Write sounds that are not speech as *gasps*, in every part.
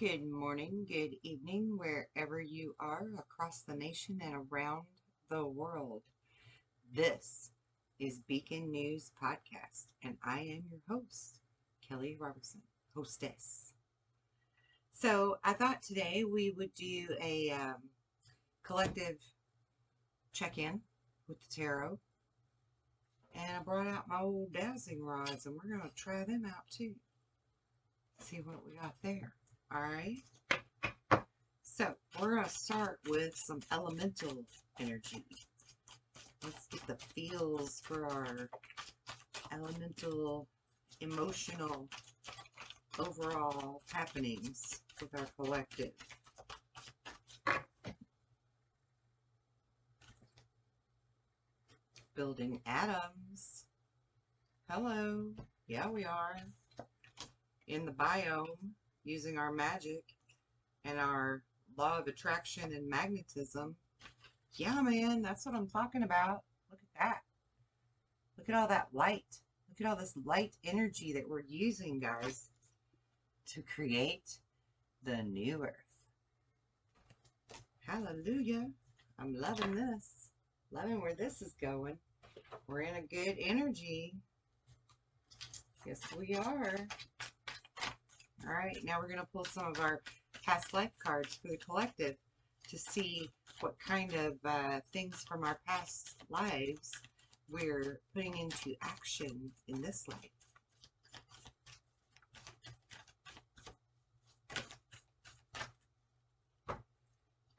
Good morning, good evening, wherever you are across the nation and around the world. This is Beacon News Podcast, and I am your host, Kelly Robertson, hostess. So, I thought today we would do a um, collective check in with the tarot. And I brought out my old dowsing rods, and we're going to try them out too. See what we got there. Alright. So, we're going to start with some elemental energy. Let's get the feels for our elemental, emotional, overall happenings with our collective. Building atoms. Hello. Yeah, we are. In the biome using our magic and our law of attraction and magnetism. Yeah, man, that's what I'm talking about. Look at that. Look at all that light. Look at all this light energy that we're using, guys, to create the new earth. Hallelujah. I'm loving this. Loving where this is going. We're in a good energy. Yes, we are. All right, now we're going to pull some of our past life cards for the collective to see what kind of uh, things from our past lives we're putting into action in this life.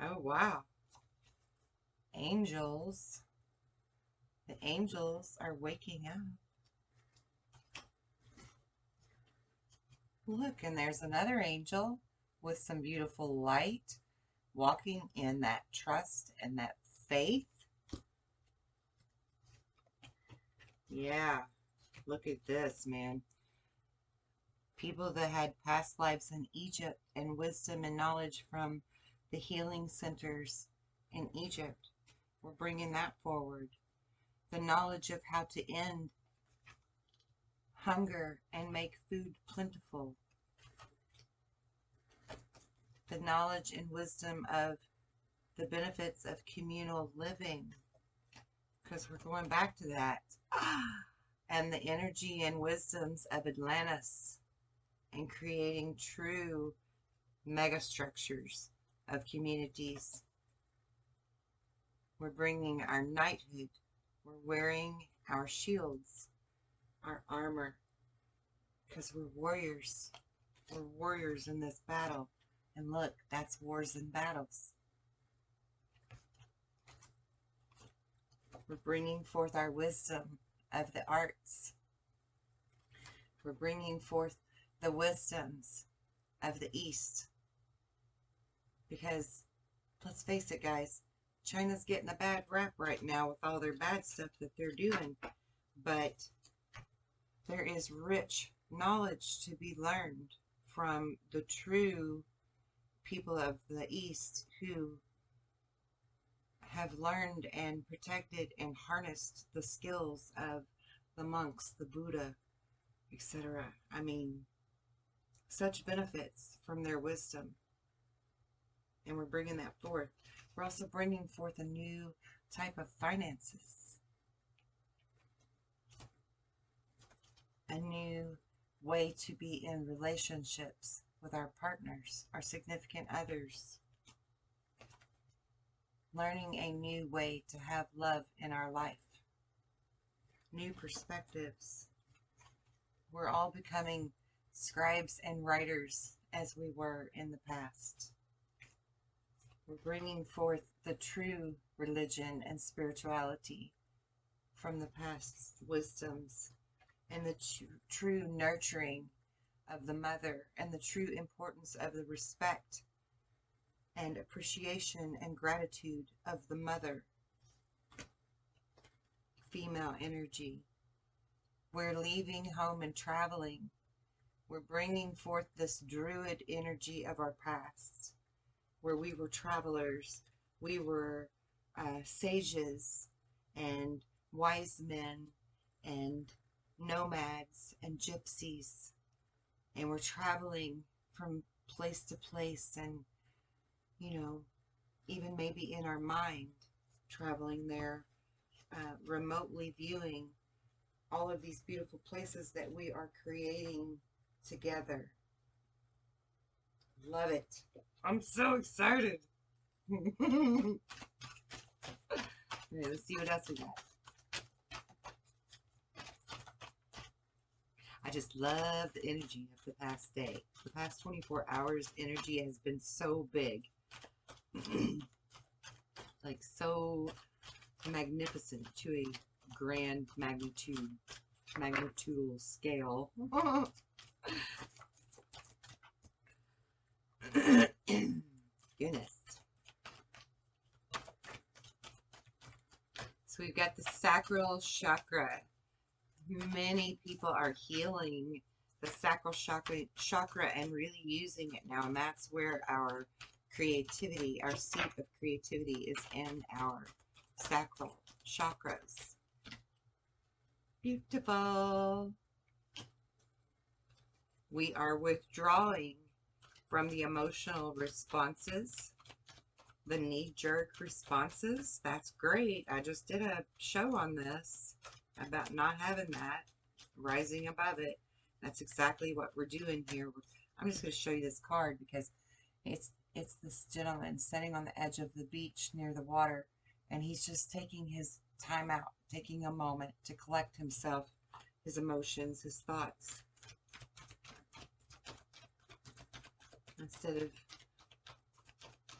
Oh, wow. Angels. The angels are waking up. Look, and there's another angel with some beautiful light, walking in that trust and that faith. Yeah, look at this, man. People that had past lives in Egypt and wisdom and knowledge from the healing centers in Egypt. We're bringing that forward. The knowledge of how to end hunger and make food plentiful. The knowledge and wisdom of the benefits of communal living, because we're going back to that. *gasps* And the energy and wisdoms of Atlantis and creating true megastructures of communities. We're bringing our knighthood. We're wearing our shields our armor because we're warriors. We're warriors in this battle. And look, that's wars and battles. We're bringing forth our wisdom of the arts. We're bringing forth the wisdoms of the East. Because, let's face it, guys, China's getting a bad rap right now with all their bad stuff that they're doing. But there is rich knowledge to be learned from the true people of the East who have learned and protected and harnessed the skills of the monks, the Buddha, etc. I mean, such benefits from their wisdom. And we're bringing that forth. We're also bringing forth a new type of finances a new way to be in relationships with our partners, our significant others. Learning a new way to have love in our life. New perspectives. We're all becoming scribes and writers as we were in the past. We're bringing forth the true religion and spirituality from the past wisdoms and the true nurturing of the mother and the true importance of the respect and appreciation and gratitude of the mother. Female energy. We're leaving home and traveling. We're bringing forth this druid energy of our past, where we were travelers, we were uh, sages and wise men and nomads and gypsies, and we're traveling from place to place and, you know, even maybe in our mind, traveling there, uh, remotely viewing all of these beautiful places that we are creating together. Love it. I'm so excited. *laughs* let's see what else we got. I just love the energy of the past day. The past 24 hours energy has been so big. *clears throat* like so magnificent to a grand magnitude, magnitudal scale. *clears throat* Goodness. So we've got the sacral chakra. Many people are healing the sacral chakra, chakra and really using it now. And that's where our creativity, our seat of creativity is in our sacral chakras. Beautiful. We are withdrawing from the emotional responses, the knee-jerk responses. That's great. I just did a show on this about not having that, rising above it. That's exactly what we're doing here. I'm just going to show you this card because it's it's this gentleman sitting on the edge of the beach near the water and he's just taking his time out, taking a moment to collect himself, his emotions, his thoughts. Instead of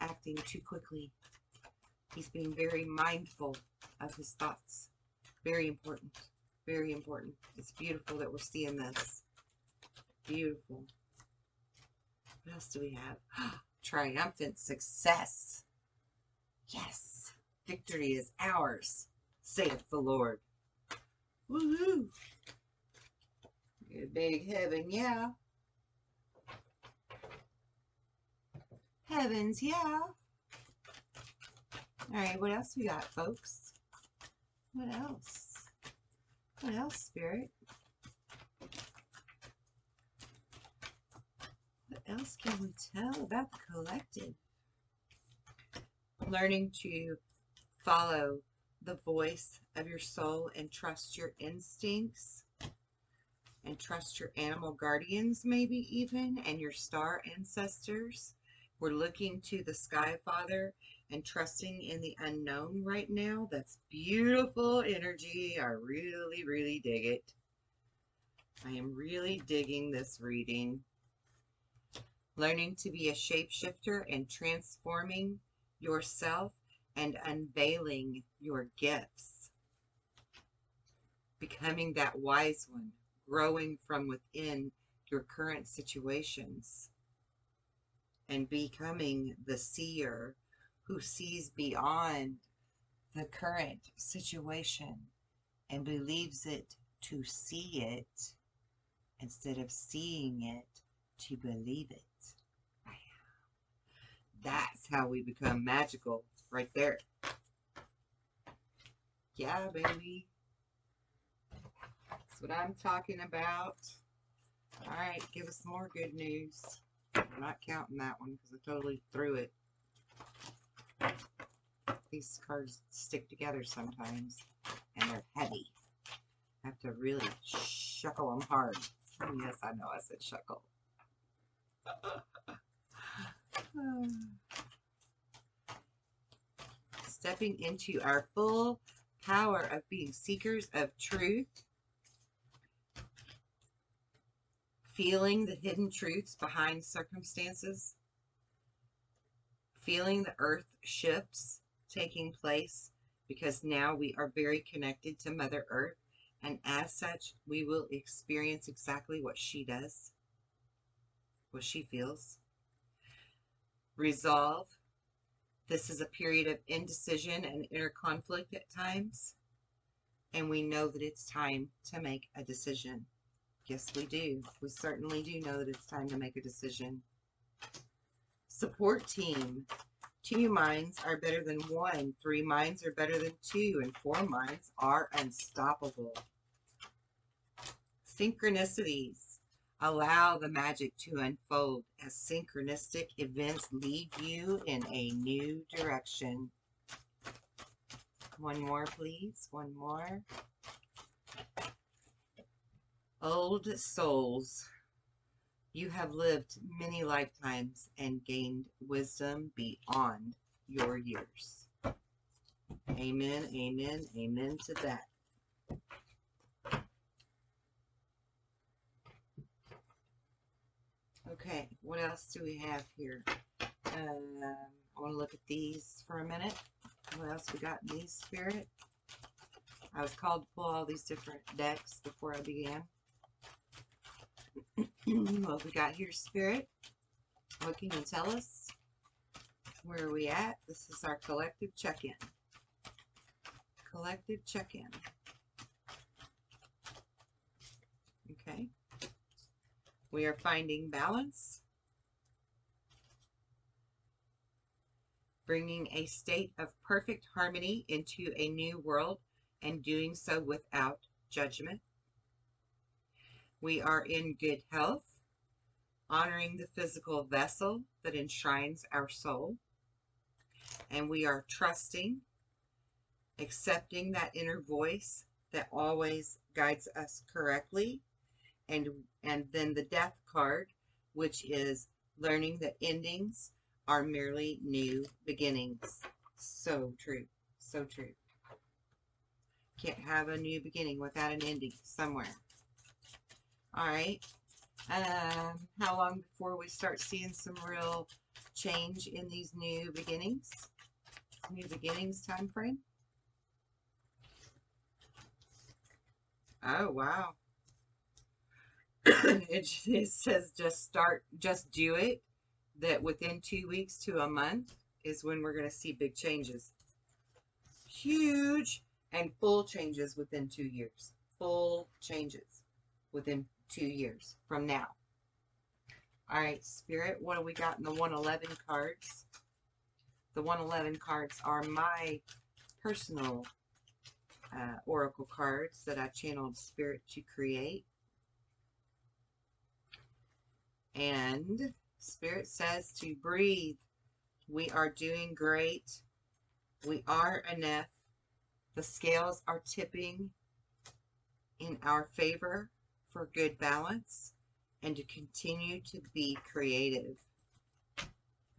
acting too quickly, he's being very mindful of his thoughts. Very important. Very important. It's beautiful that we're seeing this. Beautiful. What else do we have? *gasps* Triumphant success. Yes. Victory is ours, saith the Lord. Woohoo! Good big heaven, yeah. Heavens, yeah. Alright, what else we got, folks? What else? What else, Spirit? What else can we tell about the collective? Learning to follow the voice of your soul and trust your instincts and trust your animal guardians maybe even and your star ancestors we're looking to the sky father and trusting in the unknown right now. That's beautiful energy. I really really dig it. I am really digging this reading. Learning to be a shapeshifter and transforming yourself and unveiling your gifts. Becoming that wise one, growing from within your current situations, and becoming the seer who sees beyond the current situation and believes it to see it instead of seeing it to believe it. That's how we become magical right there. Yeah, baby. That's what I'm talking about. All right, give us more good news. I'm not counting that one because I totally threw it. These cards stick together sometimes, and they're heavy. I have to really shuckle them hard. Yes, I know I said shuckle. *sighs* stepping into our full power of being seekers of truth, feeling the hidden truths behind circumstances, feeling the earth shifts taking place because now we are very connected to Mother Earth, and as such, we will experience exactly what she does, what she feels. Resolve this is a period of indecision and inner conflict at times. And we know that it's time to make a decision. Yes, we do. We certainly do know that it's time to make a decision. Support team. Two minds are better than one. Three minds are better than two. And four minds are unstoppable. Synchronicities. Allow the magic to unfold as synchronistic events lead you in a new direction. One more, please. One more. Old souls, you have lived many lifetimes and gained wisdom beyond your years. Amen, amen, amen to that. Okay, what else do we have here? Um, I want to look at these for a minute. What else we got in these, Spirit? I was called to pull all these different decks before I began. *clears throat* Mm-hmm. what we got here, Spirit? What can you tell us? Where are we at? This is our collective check-in. Collective check-in. Okay. We are finding balance. Bringing a state of perfect harmony into a new world and doing so without judgment. We are in good health, honoring the physical vessel that enshrines our soul. And we are trusting, accepting that inner voice that always guides us correctly. And, and then the death card, which is learning that endings are merely new beginnings. So true. So true. Can't have a new beginning without an ending somewhere. All right. Um, how long before we start seeing some real change in these new beginnings? New beginnings time frame? Oh, wow. *coughs* it, it says just start, just do it. That within two weeks to a month is when we're going to see big changes. Huge and full changes within two years. Full changes within two years from now. All right, Spirit, what do we got in the 111 cards? The 111 cards are my personal uh, oracle cards that I channeled Spirit to create. And Spirit says to breathe. We are doing great. We are enough. The scales are tipping in our favor for good balance and to continue to be creative.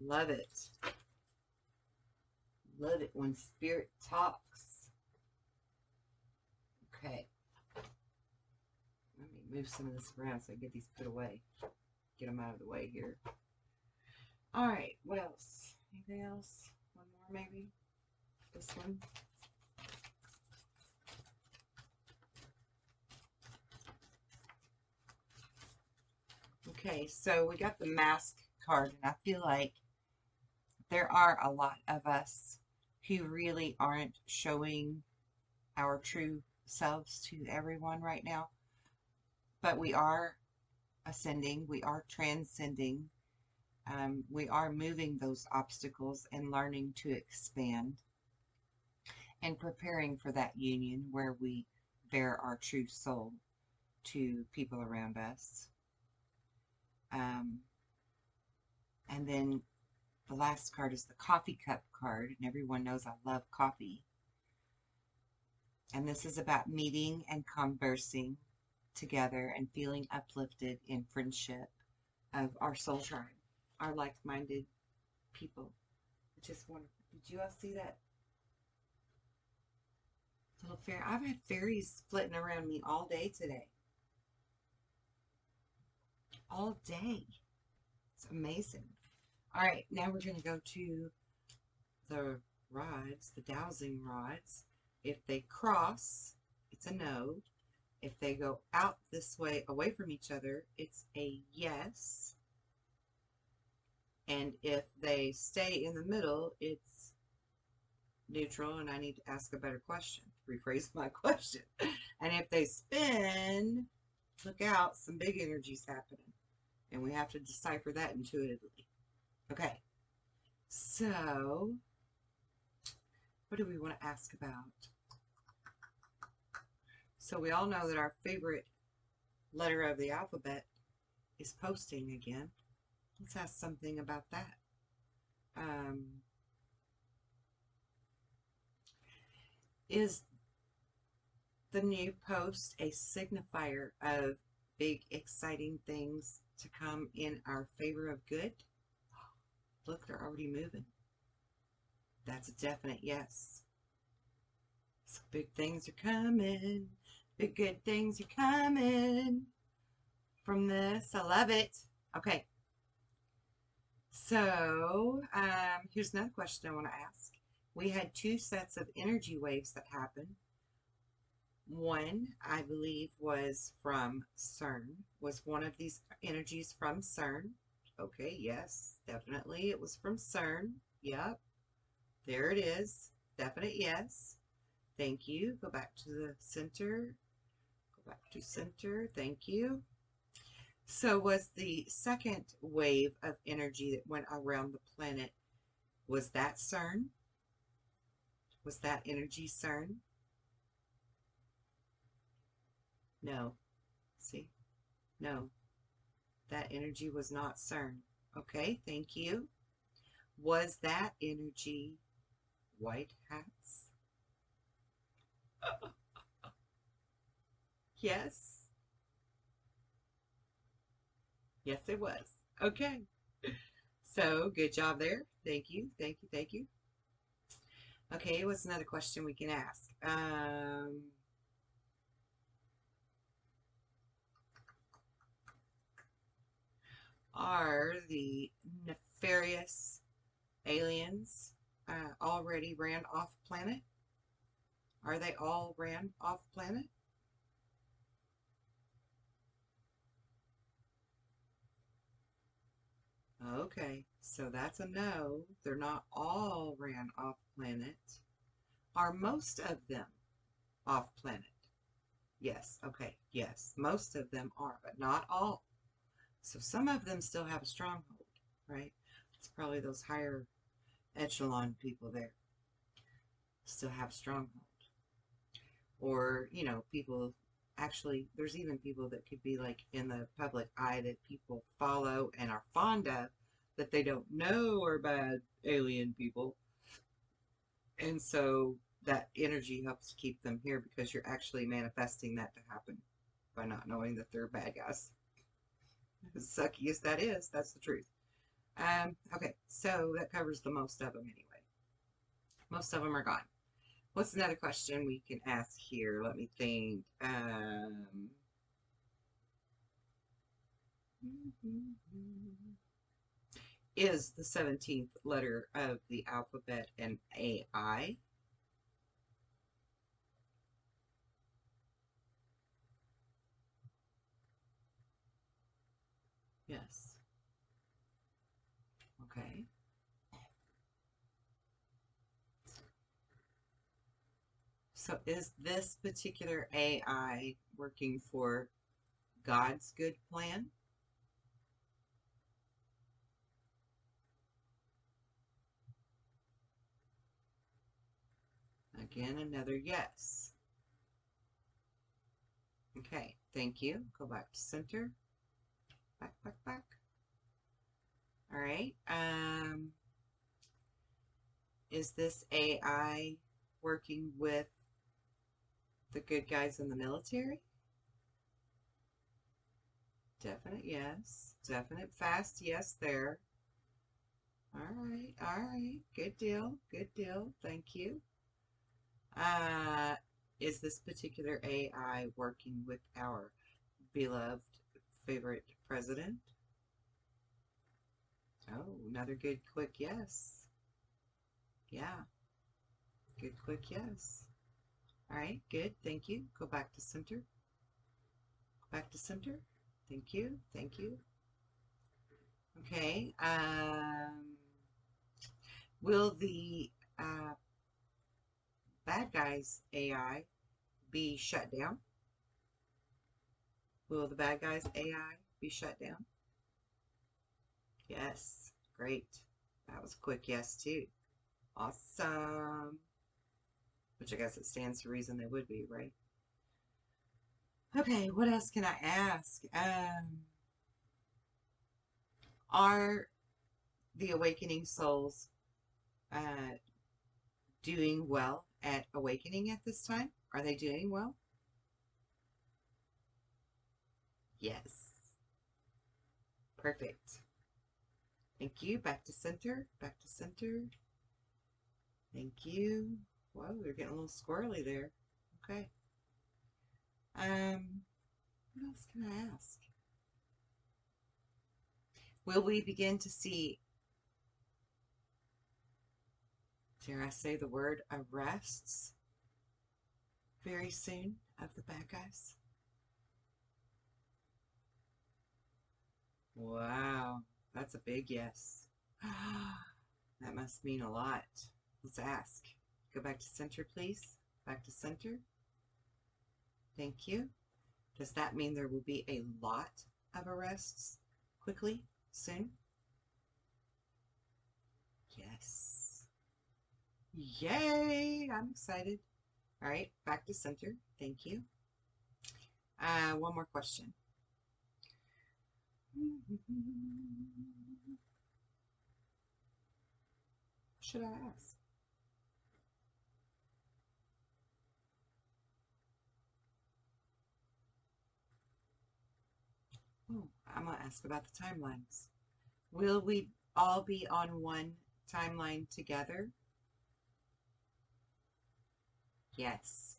Love it. Love it when spirit talks. Okay. Let me move some of this around so I get these put away. Get them out of the way here. All right. What else? Anything else? One more maybe? This one? Okay, so we got the mask card, and I feel like there are a lot of us who really aren't showing our true selves to everyone right now. But we are ascending, we are transcending, um, we are moving those obstacles and learning to expand and preparing for that union where we bare our true soul to people around us. Um, and then the last card is the coffee cup card, and everyone knows I love coffee. And this is about meeting and conversing together and feeling uplifted in friendship of our soul tribe, our like-minded people. It's just wonderful. Did you all see that little fairy? I've had fairies flitting around me all day today all day. It's amazing. All right, now we're going to go to the rods, the dowsing rods. If they cross, it's a no. If they go out this way, away from each other, it's a yes. And if they stay in the middle, it's neutral, and I need to ask a better question, rephrase my *laughs* question. And if they spin, look out, some big energy's happening. And we have to decipher that intuitively. Okay. So, what do we want to ask about? So we all know that our favorite letter of the alphabet is posting again. Let's ask something about that. Um, is the new post a signifier of big, exciting things to come in our favor of good? Look, they're already moving. That's a definite yes. So big things are coming. Big good things are coming from this. I love it. Okay. So, um, here's another question I want to ask. We had two sets of energy waves that happened. One, I believe, was from CERN. Was one of these energies from CERN? Okay, yes, definitely. It was from CERN. Yep. There it is. Definite yes. Thank you. Go back to the center. Go back to center. Thank you. So was the second wave of energy that went around the planet, was that CERN? Was that energy CERN? No. See? No. That energy was not CERN. Okay, thank you. Was that energy white hats? *laughs* yes. Yes, it was. Okay. So, good job there. Thank you. Thank you. Thank you. Okay, what's another question we can ask? Um, are the nefarious aliens uh, already ran off planet? Are they all ran off planet? Okay, so that's a no. They're not all ran off planet. Are most of them off planet? Yes, okay, yes. Most of them are, but not all. So some of them still have a stronghold, right? It's probably those higher echelon people there still have stronghold. Or, you know, people actually, there's even people that could be like in the public eye that people follow and are fond of that they don't know are bad alien people. And so that energy helps keep them here because you're actually manifesting that to happen by not knowing that they're bad guys. As sucky as that is, that's the truth. Um, okay, so that covers the most of them anyway. Most of them are gone. What's another question we can ask here? Let me think. Um, is the 17th letter of the alphabet an AI? Yes. Okay. So is this particular AI working for God's good plan? Again, another yes. Okay, thank you. Go back to center. Back, back, back. All right. Um, is this AI working with the good guys in the military? Definite yes. Definite fast yes there. All right. All right. Good deal. Good deal. Thank you. Uh, is this particular AI working with our beloved favorite president? Oh, another good quick yes. Yeah. Good quick yes. All right, good. Thank you. Go back to center. Go back to center. Thank you. Thank you. Okay. Um, will the uh, bad guys AI be shut down? Will the bad guys AI be shut down? Yes, great. That was quick yes too. Awesome. Which I guess it stands to reason they would be, right? Okay, what else can I ask? Um, Are the awakening souls uh, doing well at awakening at this time? Are they doing well? Yes. Perfect. Thank you. Back to center. Back to center. Thank you. Whoa, we're getting a little squirrely there. Okay. Um, what else can I ask? Will we begin to see, dare I say the word, arrests very soon of the bad guys? Wow, that's a big yes. *gasps* that must mean a lot. Let's ask. Go back to center, please. Back to center. Thank you. Does that mean there will be a lot of arrests quickly, soon? Yes. Yay! I'm excited. All right, back to center. Thank you. Uh, one more question. Should I ask? Oh, I'm going to ask about the timelines. Will we all be on one timeline together? Yes.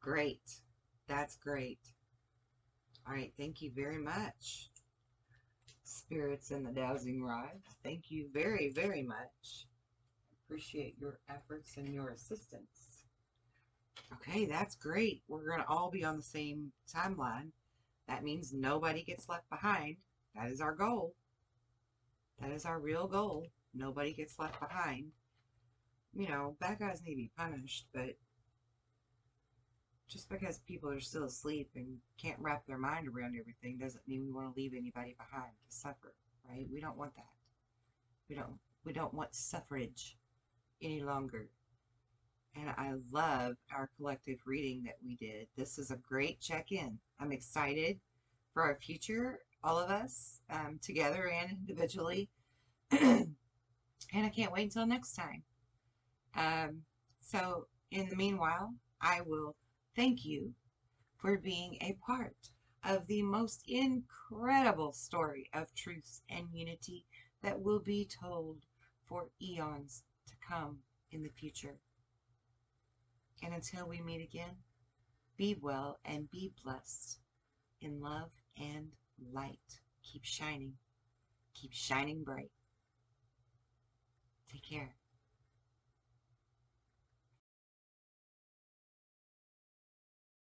Great. That's great. All right. Thank you very much. Spirits in the Dowsing Rod. Thank you very, very much. Appreciate your efforts and your assistance. Okay, that's great. We're going to all be on the same timeline. That means nobody gets left behind. That is our goal. That is our real goal. Nobody gets left behind. You know, bad guys need to be punished, but just because people are still asleep and can't wrap their mind around everything doesn't mean we want to leave anybody behind to suffer, right? We don't want that. We don't we don't want suffrage any longer. And I love our collective reading that we did. This is a great check-in. I'm excited for our future, all of us, um, together and individually. *clears throat* and I can't wait until next time. Um, so in the meanwhile, I will Thank you for being a part of the most incredible story of truth and unity that will be told for eons to come in the future. And until we meet again, be well and be blessed in love and light. Keep shining. Keep shining bright. Take care.